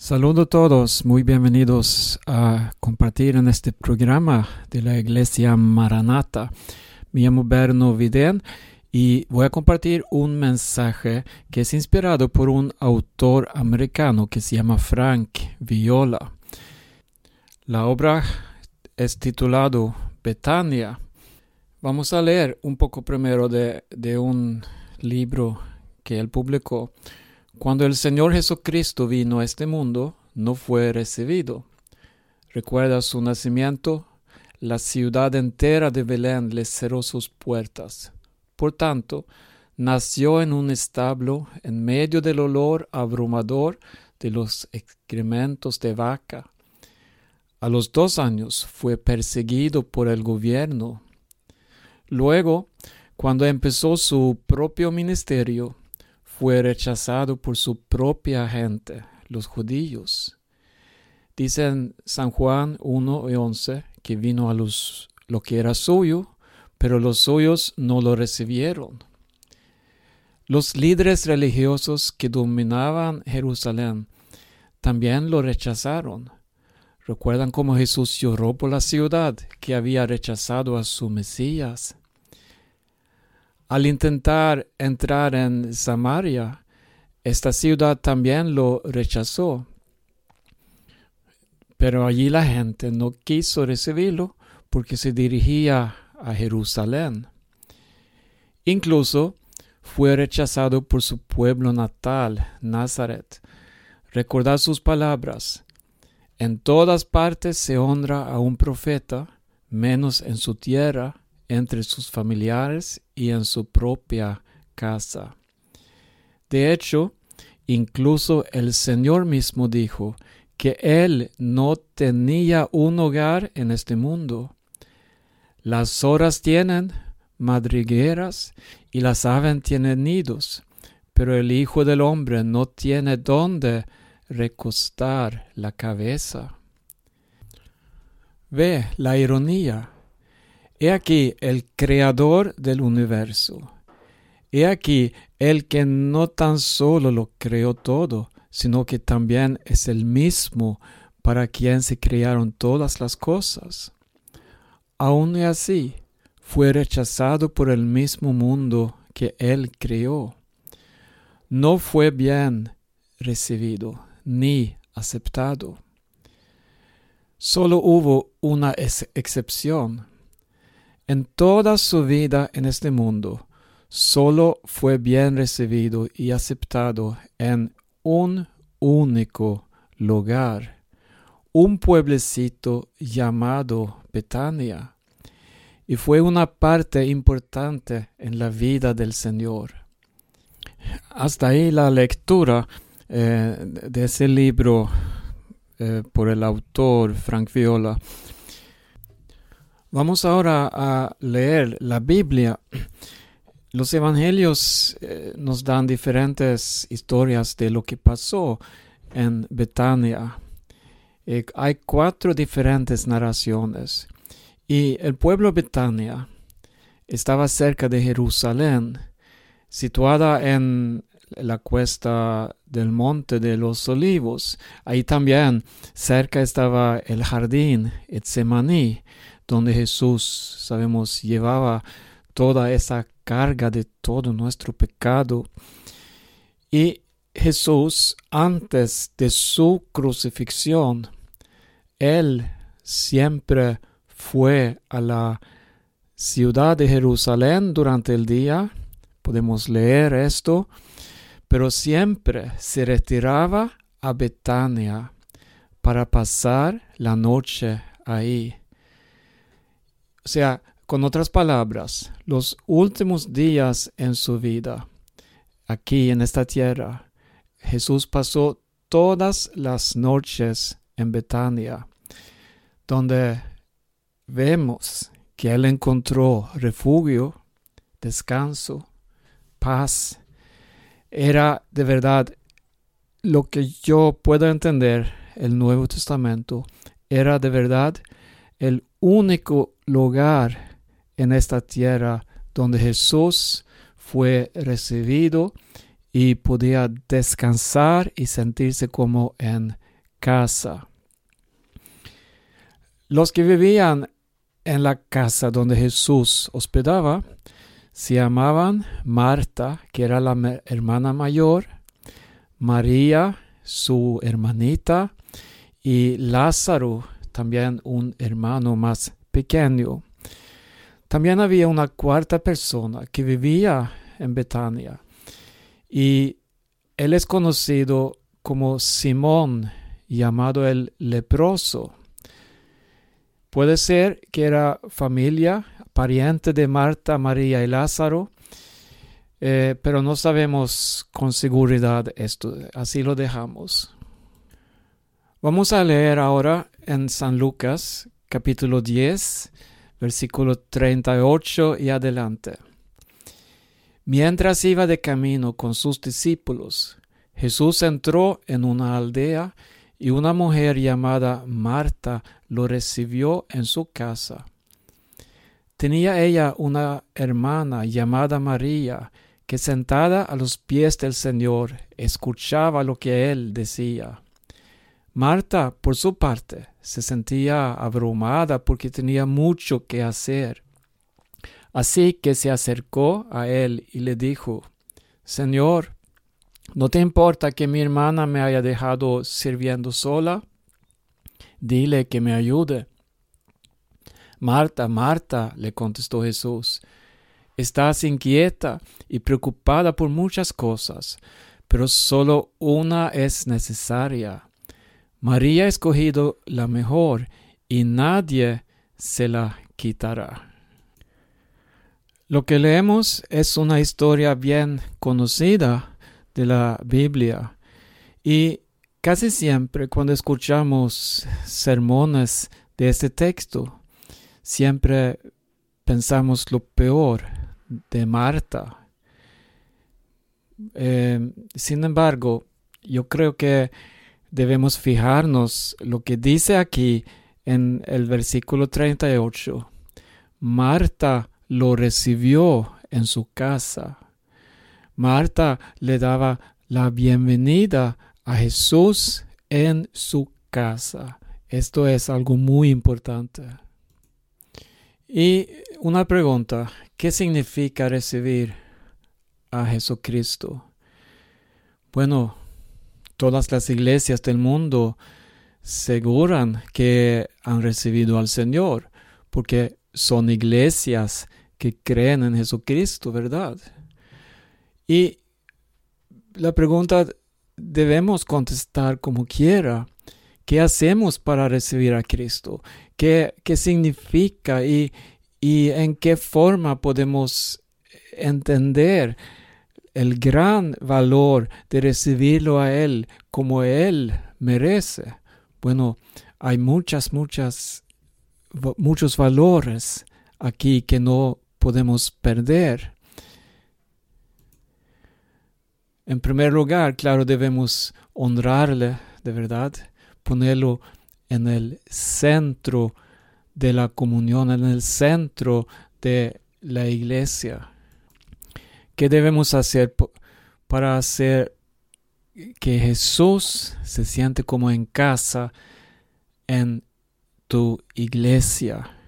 Saludo a todos, muy bienvenidos a compartir en este programa de la Iglesia Maranata. Me llamo Berno Vidén y voy a compartir un mensaje que es inspirado por un autor americano que se llama Frank Viola. La obra es titulado Betania. Vamos a leer un poco primero de, de un libro que él publicó cuando el Señor Jesucristo vino a este mundo, no fue recibido. Recuerda su nacimiento, la ciudad entera de Belén le cerró sus puertas. Por tanto, nació en un establo en medio del olor abrumador de los excrementos de vaca. A los dos años fue perseguido por el gobierno. Luego, cuando empezó su propio ministerio, fue rechazado por su propia gente, los judíos. Dicen San Juan 1 y 11 que vino a los, lo que era suyo, pero los suyos no lo recibieron. Los líderes religiosos que dominaban Jerusalén también lo rechazaron. Recuerdan cómo Jesús lloró por la ciudad que había rechazado a su Mesías. Al intentar entrar en Samaria, esta ciudad también lo rechazó. Pero allí la gente no quiso recibirlo porque se dirigía a Jerusalén. Incluso fue rechazado por su pueblo natal, Nazaret. Recordad sus palabras. En todas partes se honra a un profeta, menos en su tierra, entre sus familiares y en su propia casa. De hecho, incluso el Señor mismo dijo que Él no tenía un hogar en este mundo. Las horas tienen madrigueras y las aves tienen nidos, pero el Hijo del Hombre no tiene dónde recostar la cabeza. Ve la ironía. He aquí el creador del universo. He aquí el que no tan solo lo creó todo, sino que también es el mismo para quien se crearon todas las cosas. Aun así, fue rechazado por el mismo mundo que él creó. No fue bien recibido ni aceptado. Solo hubo una excepción en toda su vida en este mundo, solo fue bien recibido y aceptado en un único lugar, un pueblecito llamado Betania, y fue una parte importante en la vida del Señor. Hasta ahí la lectura eh, de ese libro eh, por el autor Frank Viola. Vamos ahora a leer la Biblia. Los evangelios eh, nos dan diferentes historias de lo que pasó en Betania. Eh, hay cuatro diferentes narraciones. Y el pueblo Betania estaba cerca de Jerusalén, situada en la cuesta del monte de los olivos. Ahí también cerca estaba el jardín Etzemaní, donde Jesús, sabemos, llevaba toda esa carga de todo nuestro pecado. Y Jesús, antes de su crucifixión, Él siempre fue a la ciudad de Jerusalén durante el día. Podemos leer esto, pero siempre se retiraba a Betania para pasar la noche ahí. O sea, con otras palabras, los últimos días en su vida, aquí en esta tierra, Jesús pasó todas las noches en Betania, donde vemos que Él encontró refugio, descanso, paz. Era de verdad lo que yo puedo entender el Nuevo Testamento, era de verdad el único lugar en esta tierra donde Jesús fue recibido y podía descansar y sentirse como en casa. Los que vivían en la casa donde Jesús hospedaba se llamaban Marta, que era la hermana mayor, María, su hermanita, y Lázaro, también un hermano más pequeño. También había una cuarta persona que vivía en Betania y él es conocido como Simón, llamado el leproso. Puede ser que era familia, pariente de Marta, María y Lázaro, eh, pero no sabemos con seguridad esto, así lo dejamos. Vamos a leer ahora en San Lucas capítulo 10, versículo 38 y adelante. Mientras iba de camino con sus discípulos, Jesús entró en una aldea y una mujer llamada Marta lo recibió en su casa. Tenía ella una hermana llamada María, que sentada a los pies del Señor escuchaba lo que él decía. Marta, por su parte, se sentía abrumada porque tenía mucho que hacer. Así que se acercó a él y le dijo, Señor, ¿no te importa que mi hermana me haya dejado sirviendo sola? Dile que me ayude. Marta, Marta, le contestó Jesús, estás inquieta y preocupada por muchas cosas, pero solo una es necesaria. María ha escogido la mejor y nadie se la quitará. Lo que leemos es una historia bien conocida de la Biblia y casi siempre cuando escuchamos sermones de este texto, siempre pensamos lo peor de Marta. Eh, sin embargo, yo creo que debemos fijarnos lo que dice aquí en el versículo 38. Marta lo recibió en su casa. Marta le daba la bienvenida a Jesús en su casa. Esto es algo muy importante. Y una pregunta, ¿qué significa recibir a Jesucristo? Bueno, todas las iglesias del mundo aseguran que han recibido al Señor, porque son iglesias que creen en Jesucristo, ¿verdad? Y la pregunta debemos contestar como quiera. ¿Qué hacemos para recibir a Cristo? ¿Qué, qué significa y, y en qué forma podemos entender el gran valor de recibirlo a Él como Él merece. Bueno, hay muchas, muchas, muchos valores aquí que no podemos perder. En primer lugar, claro, debemos honrarle de verdad, ponerlo en el centro de la comunión, en el centro de la iglesia. ¿Qué debemos hacer para hacer que Jesús se siente como en casa en tu iglesia?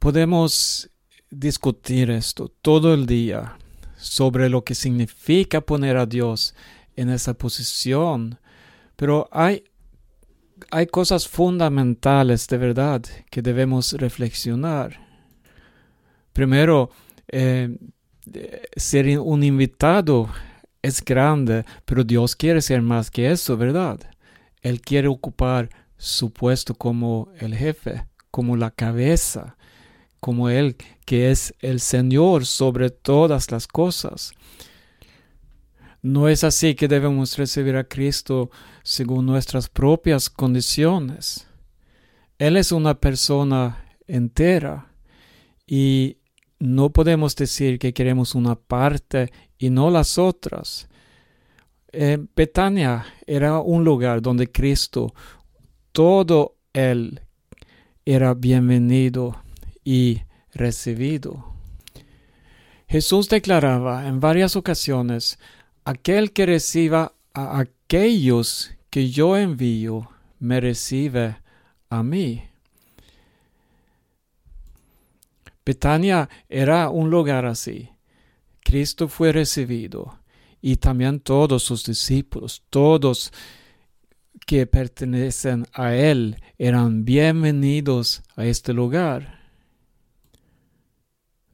Podemos discutir esto todo el día sobre lo que significa poner a Dios en esa posición, pero hay, hay cosas fundamentales de verdad que debemos reflexionar. Primero, eh, ser un invitado es grande, pero Dios quiere ser más que eso, ¿verdad? Él quiere ocupar su puesto como el jefe, como la cabeza, como Él que es el Señor sobre todas las cosas. No es así que debemos recibir a Cristo según nuestras propias condiciones. Él es una persona entera y no podemos decir que queremos una parte y no las otras. Eh, Betania era un lugar donde Cristo, todo él, era bienvenido y recibido. Jesús declaraba en varias ocasiones, aquel que reciba a aquellos que yo envío me recibe a mí. Betania era un lugar así. Cristo fue recibido y también todos sus discípulos, todos que pertenecen a Él, eran bienvenidos a este lugar.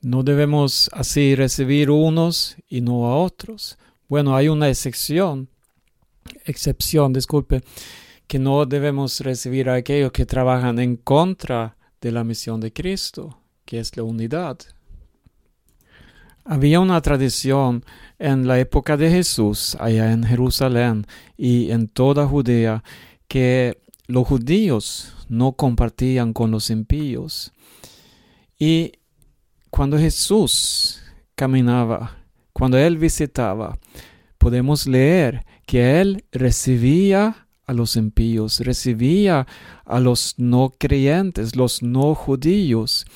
No debemos así recibir unos y no a otros. Bueno, hay una excepción, excepción, disculpe, que no debemos recibir a aquellos que trabajan en contra de la misión de Cristo, que es la unidad. Había una tradición en la época de Jesús, allá en Jerusalén y en toda Judea, que los judíos no compartían con los impíos. Y cuando Jesús caminaba, cuando Él visitaba, podemos leer que Él recibía a los impíos, recibía a los no creyentes, los no judíos,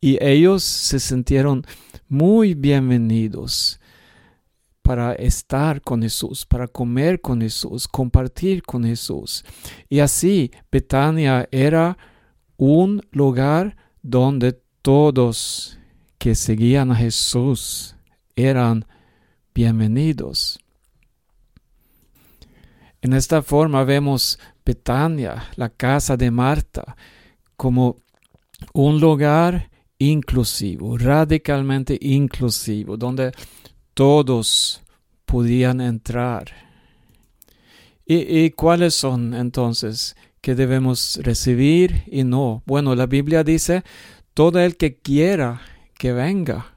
y ellos se sintieron muy bienvenidos para estar con Jesús, para comer con Jesús, compartir con Jesús. Y así Betania era un lugar donde todos que seguían a Jesús eran bienvenidos. En esta forma vemos Betania, la casa de Marta, como un lugar inclusivo, radicalmente inclusivo, donde todos podían entrar. ¿Y, ¿Y, cuáles son entonces que debemos recibir y no? Bueno, la Biblia dice, todo el que quiera que venga.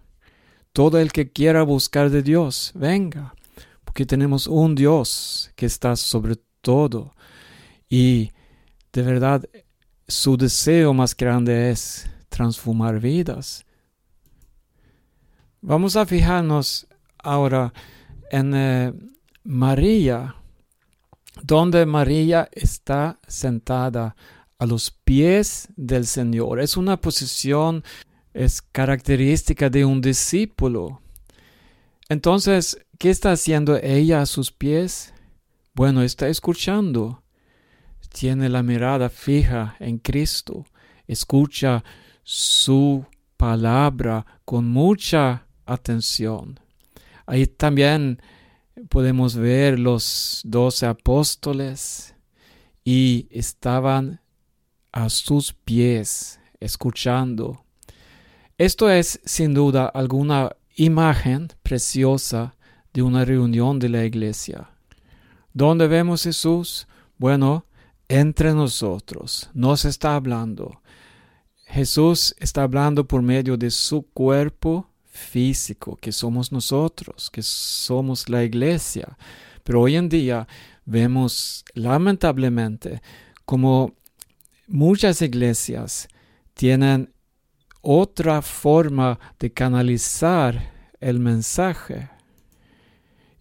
Todo el que quiera buscar de Dios, venga. Porque tenemos un Dios que está sobre todo. Y de verdad, su deseo más grande es transformar vidas. Vamos a fijarnos ahora en eh, María, donde María está sentada a los pies del Señor. Es una posición es característica de un discípulo. Entonces, ¿qué está haciendo ella a sus pies? Bueno, está escuchando. Tiene la mirada fija en Cristo. Escucha su palabra con mucha atención. Ahí también podemos ver los doce apóstoles y estaban a sus pies escuchando esto es sin duda alguna imagen preciosa de una reunión de la iglesia. ¿Dónde vemos Jesús? Bueno, entre nosotros. Nos está hablando. Jesús está hablando por medio de su cuerpo físico, que somos nosotros, que somos la iglesia. Pero hoy en día vemos lamentablemente como muchas iglesias tienen otra forma de canalizar el mensaje.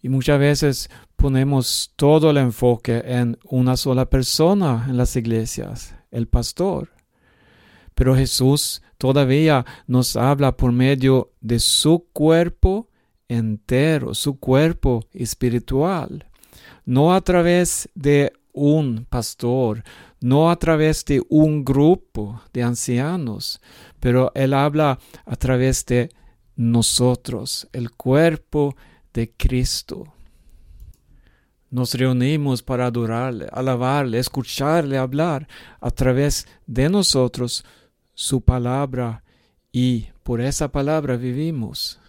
Y muchas veces ponemos todo el enfoque en una sola persona en las iglesias, el pastor. Pero Jesús todavía nos habla por medio de su cuerpo entero, su cuerpo espiritual, no a través de un pastor, no a través de un grupo de ancianos, pero Él habla a través de nosotros, el cuerpo de Cristo. Nos reunimos para adorarle, alabarle, escucharle hablar a través de nosotros su palabra y por esa palabra vivimos.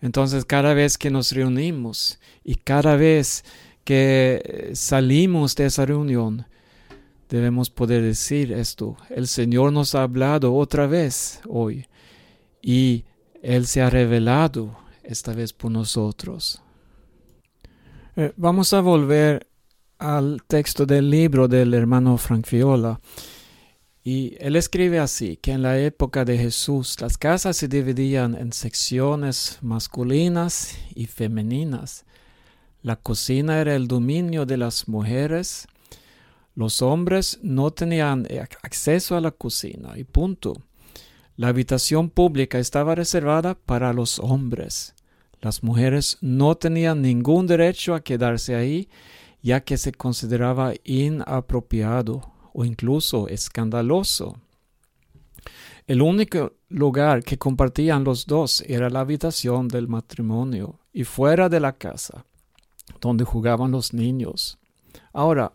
Entonces cada vez que nos reunimos y cada vez que salimos de esa reunión, debemos poder decir esto. El Señor nos ha hablado otra vez hoy y Él se ha revelado esta vez por nosotros. Eh, vamos a volver al texto del libro del hermano Frank Fiola. Y él escribe así, que en la época de Jesús las casas se dividían en secciones masculinas y femeninas. La cocina era el dominio de las mujeres los hombres no tenían acceso a la cocina y punto. La habitación pública estaba reservada para los hombres. Las mujeres no tenían ningún derecho a quedarse ahí ya que se consideraba inapropiado o incluso escandaloso. El único lugar que compartían los dos era la habitación del matrimonio y fuera de la casa, donde jugaban los niños. Ahora,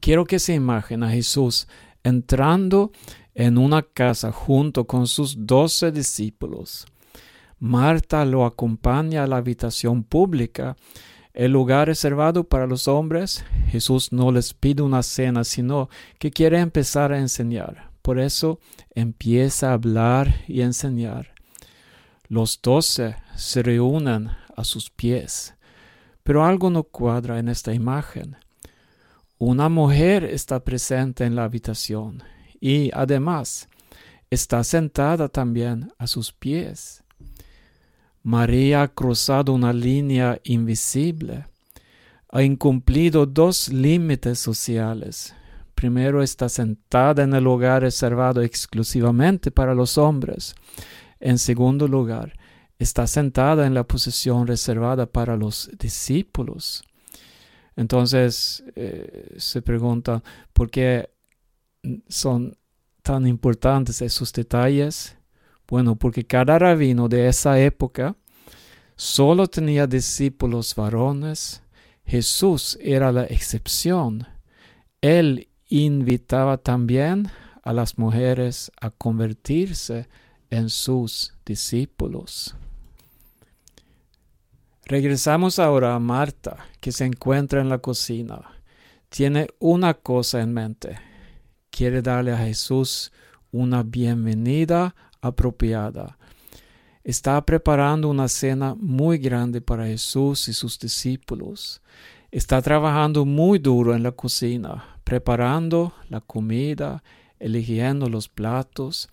quiero que se imaginen a Jesús entrando en una casa junto con sus doce discípulos. Marta lo acompaña a la habitación pública, el lugar reservado para los hombres. Jesús no les pide una cena, sino que quiere empezar a enseñar. Por eso empieza a hablar y enseñar. Los doce se reúnen a sus pies. Pero algo no cuadra en esta imagen. Una mujer está presente en la habitación y además está sentada también a sus pies. María ha cruzado una línea invisible, ha incumplido dos límites sociales. Primero está sentada en el lugar reservado exclusivamente para los hombres. En segundo lugar, está sentada en la posición reservada para los discípulos. Entonces eh, se pregunta por qué son tan importantes esos detalles? Bueno, porque cada rabino de esa época solo tenía discípulos varones. Jesús era la excepción. Él invitaba también a las mujeres a convertirse en sus discípulos. Regresamos ahora a Marta, que se encuentra en la cocina. Tiene una cosa en mente quiere darle a Jesús una bienvenida apropiada. Está preparando una cena muy grande para Jesús y sus discípulos. Está trabajando muy duro en la cocina, preparando la comida, eligiendo los platos.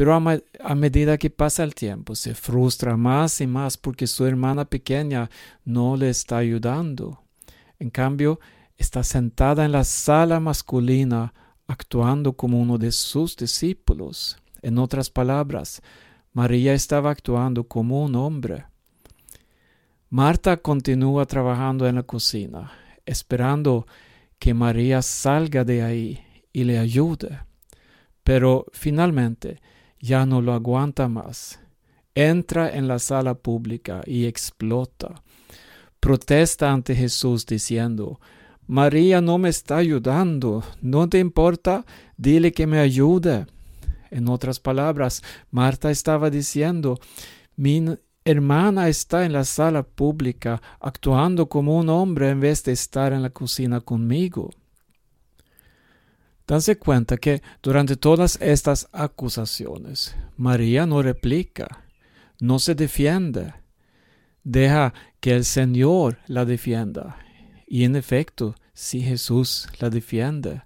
Pero a, medida que pasa el tiempo, se frustra más y más porque su hermana pequeña no le está ayudando. En cambio, está sentada en la sala masculina actuando como uno de sus discípulos. En otras palabras, María estaba actuando como un hombre. Marta continúa trabajando en la cocina, esperando que María salga de ahí y le ayude. Pero finalmente ya no lo aguanta más. Entra en la sala pública y explota. Protesta ante Jesús diciendo, María no me está ayudando. ¿No te importa? Dile que me ayude. En otras palabras, Marta estaba diciendo, mi hermana está en la sala pública actuando como un hombre en vez de estar en la cocina conmigo. Danse cuenta que durante todas estas acusaciones, María no replica, no se defiende, deja que el Señor la defienda y en efecto, si Jesús la defiende.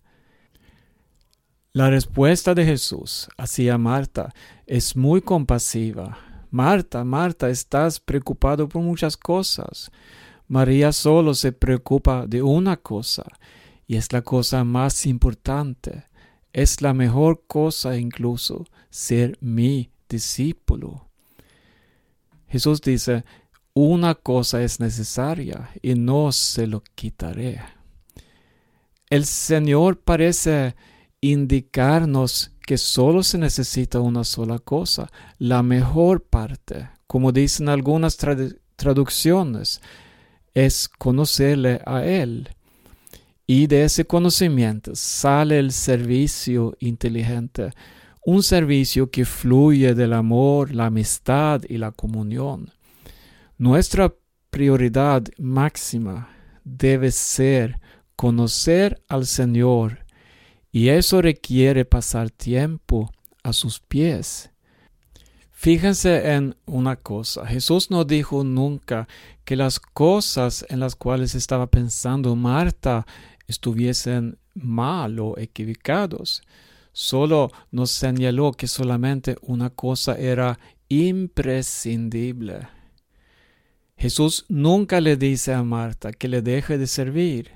La respuesta de Jesús hacia Marta es muy compasiva. Marta, Marta, estás preocupado por muchas cosas. María solo se preocupa de una cosa, y es la cosa más importante. Es la mejor cosa incluso ser mi discípulo. Jesús dice, una cosa es necesaria y no se lo quitaré. El Señor parece indicarnos que solo se necesita una sola cosa, la mejor parte, como dicen algunas traducciones, es conocerle a Él. Y de ese conocimiento sale el servicio inteligente, un servicio que fluye del amor, la amistad y la comunión. Nuestra prioridad máxima debe ser conocer al Señor y eso requiere pasar tiempo a sus pies. Fíjense en una cosa, Jesús no dijo nunca que las cosas en las cuales estaba pensando Marta estuviesen mal o equivocados. Solo nos señaló que solamente una cosa era imprescindible. Jesús nunca le dice a Marta que le deje de servir.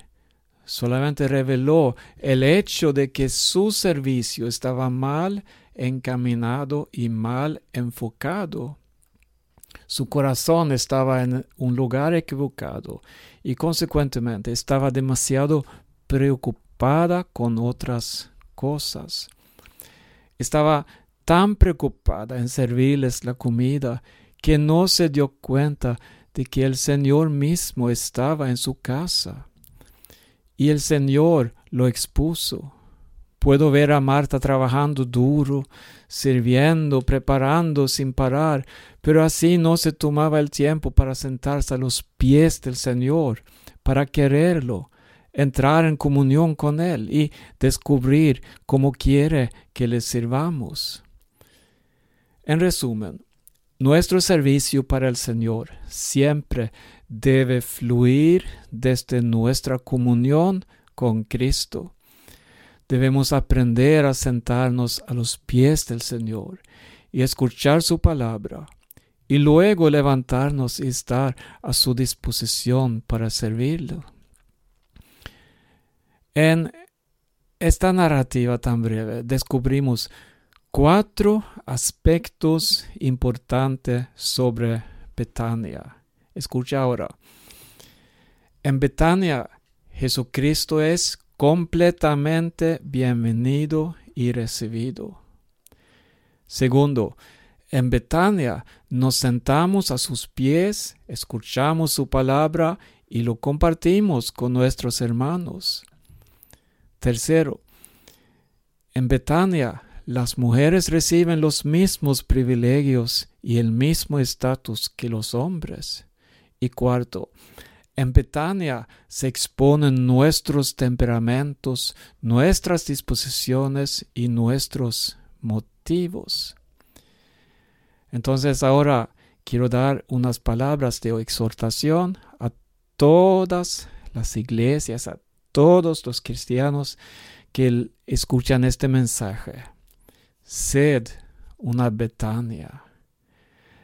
Solamente reveló el hecho de que su servicio estaba mal encaminado y mal enfocado. Su corazón estaba en un lugar equivocado y consecuentemente estaba demasiado preocupada con otras cosas. Estaba tan preocupada en servirles la comida que no se dio cuenta de que el Señor mismo estaba en su casa. Y el Señor lo expuso. Puedo ver a Marta trabajando duro, sirviendo, preparando sin parar, pero así no se tomaba el tiempo para sentarse a los pies del Señor, para quererlo, entrar en comunión con Él y descubrir cómo quiere que le sirvamos. En resumen, nuestro servicio para el Señor siempre debe fluir desde nuestra comunión con Cristo. Debemos aprender a sentarnos a los pies del Señor y escuchar su palabra, y luego levantarnos y estar a su disposición para servirlo. En esta narrativa tan breve descubrimos cuatro aspectos importantes sobre Betania. Escucha ahora. En Betania, Jesucristo es completamente bienvenido y recibido. Segundo, en Betania nos sentamos a sus pies, escuchamos su palabra y lo compartimos con nuestros hermanos. Tercero, en Betania las mujeres reciben los mismos privilegios y el mismo estatus que los hombres. Y cuarto, en Betania se exponen nuestros temperamentos, nuestras disposiciones y nuestros motivos. Entonces ahora quiero dar unas palabras de exhortación a todas las iglesias, a todos los cristianos que escuchan este mensaje sed una Betania.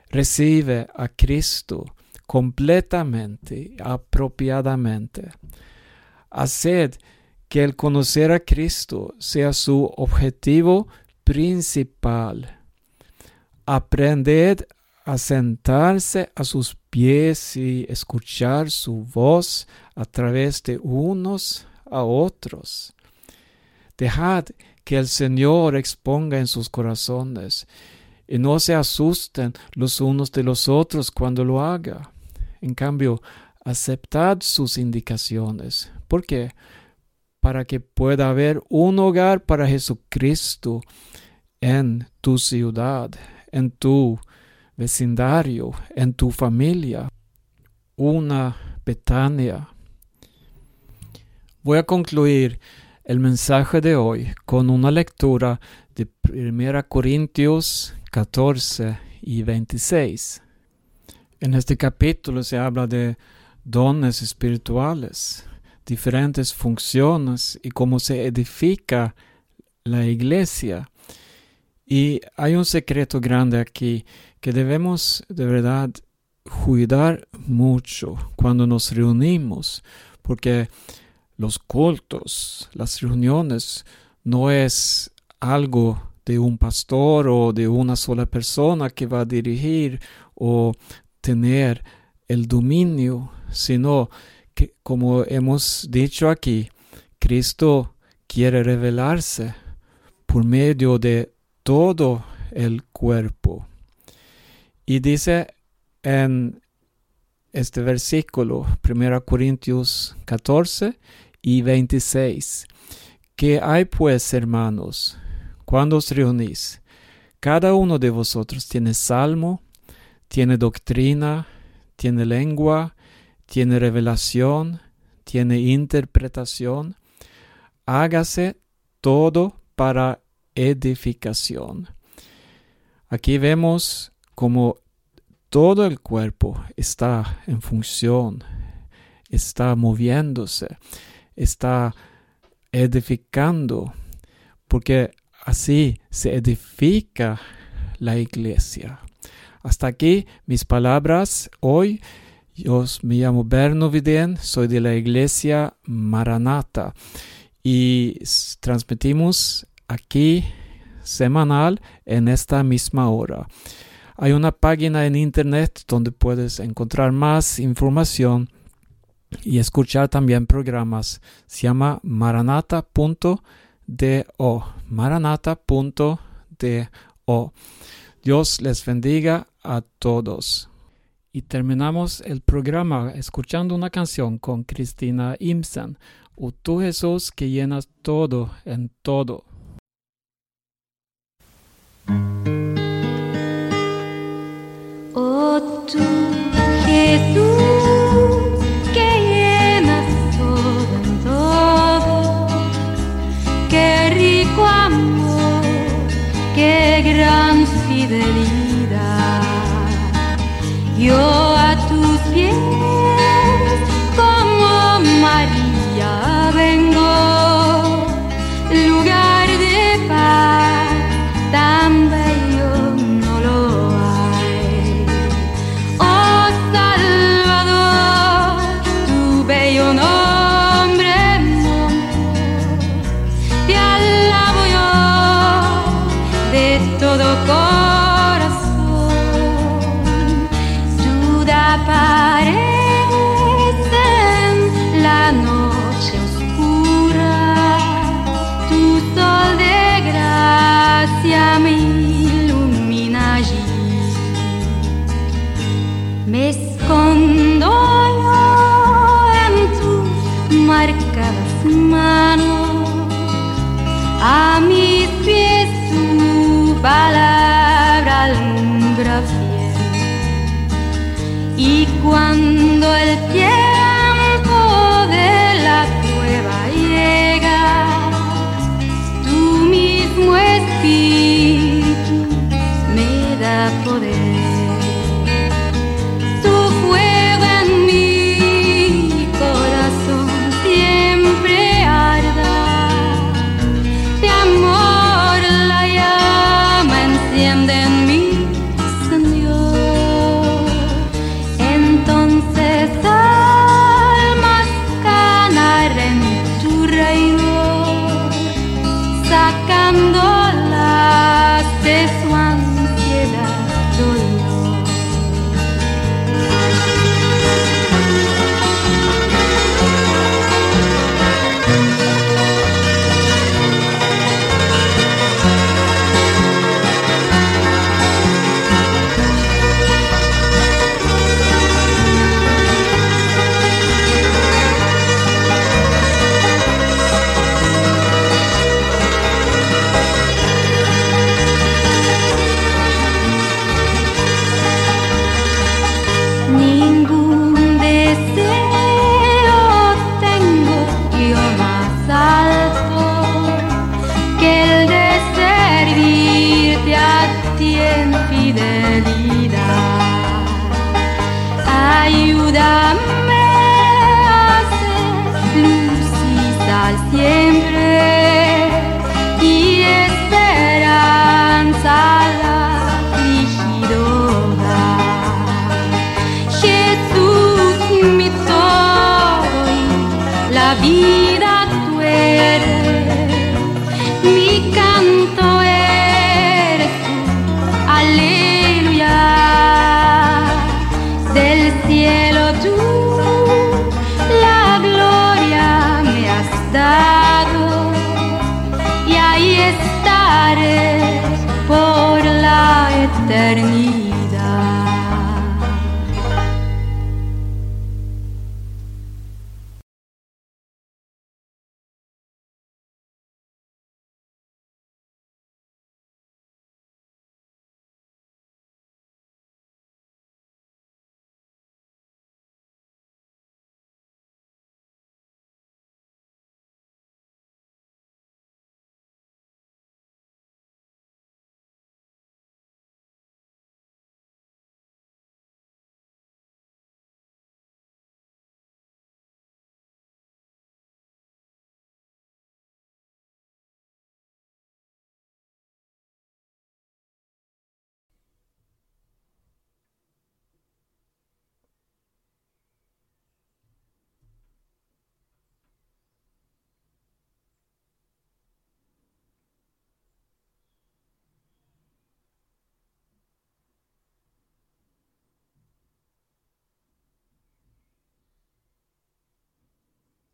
Recibe a Cristo completamente, apropiadamente. Haced que el conocer a Cristo sea su objetivo principal. Aprended a sentarse a sus pies y escuchar su voz a través de unos a otros. Dejad que el Señor exponga en sus corazones y no se asusten los unos de los otros cuando lo haga. En cambio, aceptad sus indicaciones. ¿Por qué? Para que pueda haber un hogar para Jesucristo en tu ciudad, en tu vecindario, en tu familia. Una Betania. Voy a concluir el mensaje de hoy con una lectura de 1 Corintios 14 y 26. En este capítulo se habla de dones espirituales, diferentes funciones y cómo se edifica la iglesia. Y hay un secreto grande aquí que debemos de verdad cuidar mucho cuando nos reunimos, porque los cultos, las reuniones, no es algo de un pastor o de una sola persona que va a dirigir o tener el dominio, sino que, como hemos dicho aquí, Cristo quiere revelarse por medio de todo el cuerpo. Y dice en este versículo, 1 Corintios 14, y 26. ¿Qué hay pues, hermanos, cuando os reunís? Cada uno de vosotros tiene salmo, tiene doctrina, tiene lengua, tiene revelación, tiene interpretación. Hágase todo para edificación. Aquí vemos como todo el cuerpo está en función, está moviéndose está edificando, porque así se edifica la iglesia. Hasta aquí mis palabras hoy. Yo me llamo Berno Vidén, soy de la iglesia Maranata y transmitimos aquí semanal en esta misma hora. Hay una página en internet donde puedes encontrar más información y escuchar también programas. Se llama maranata.do. Maranata.do. Dios les bendiga a todos. Y terminamos el programa escuchando una canción con Cristina Imsen, O tú Jesús que llenas todo en todo. Nanny.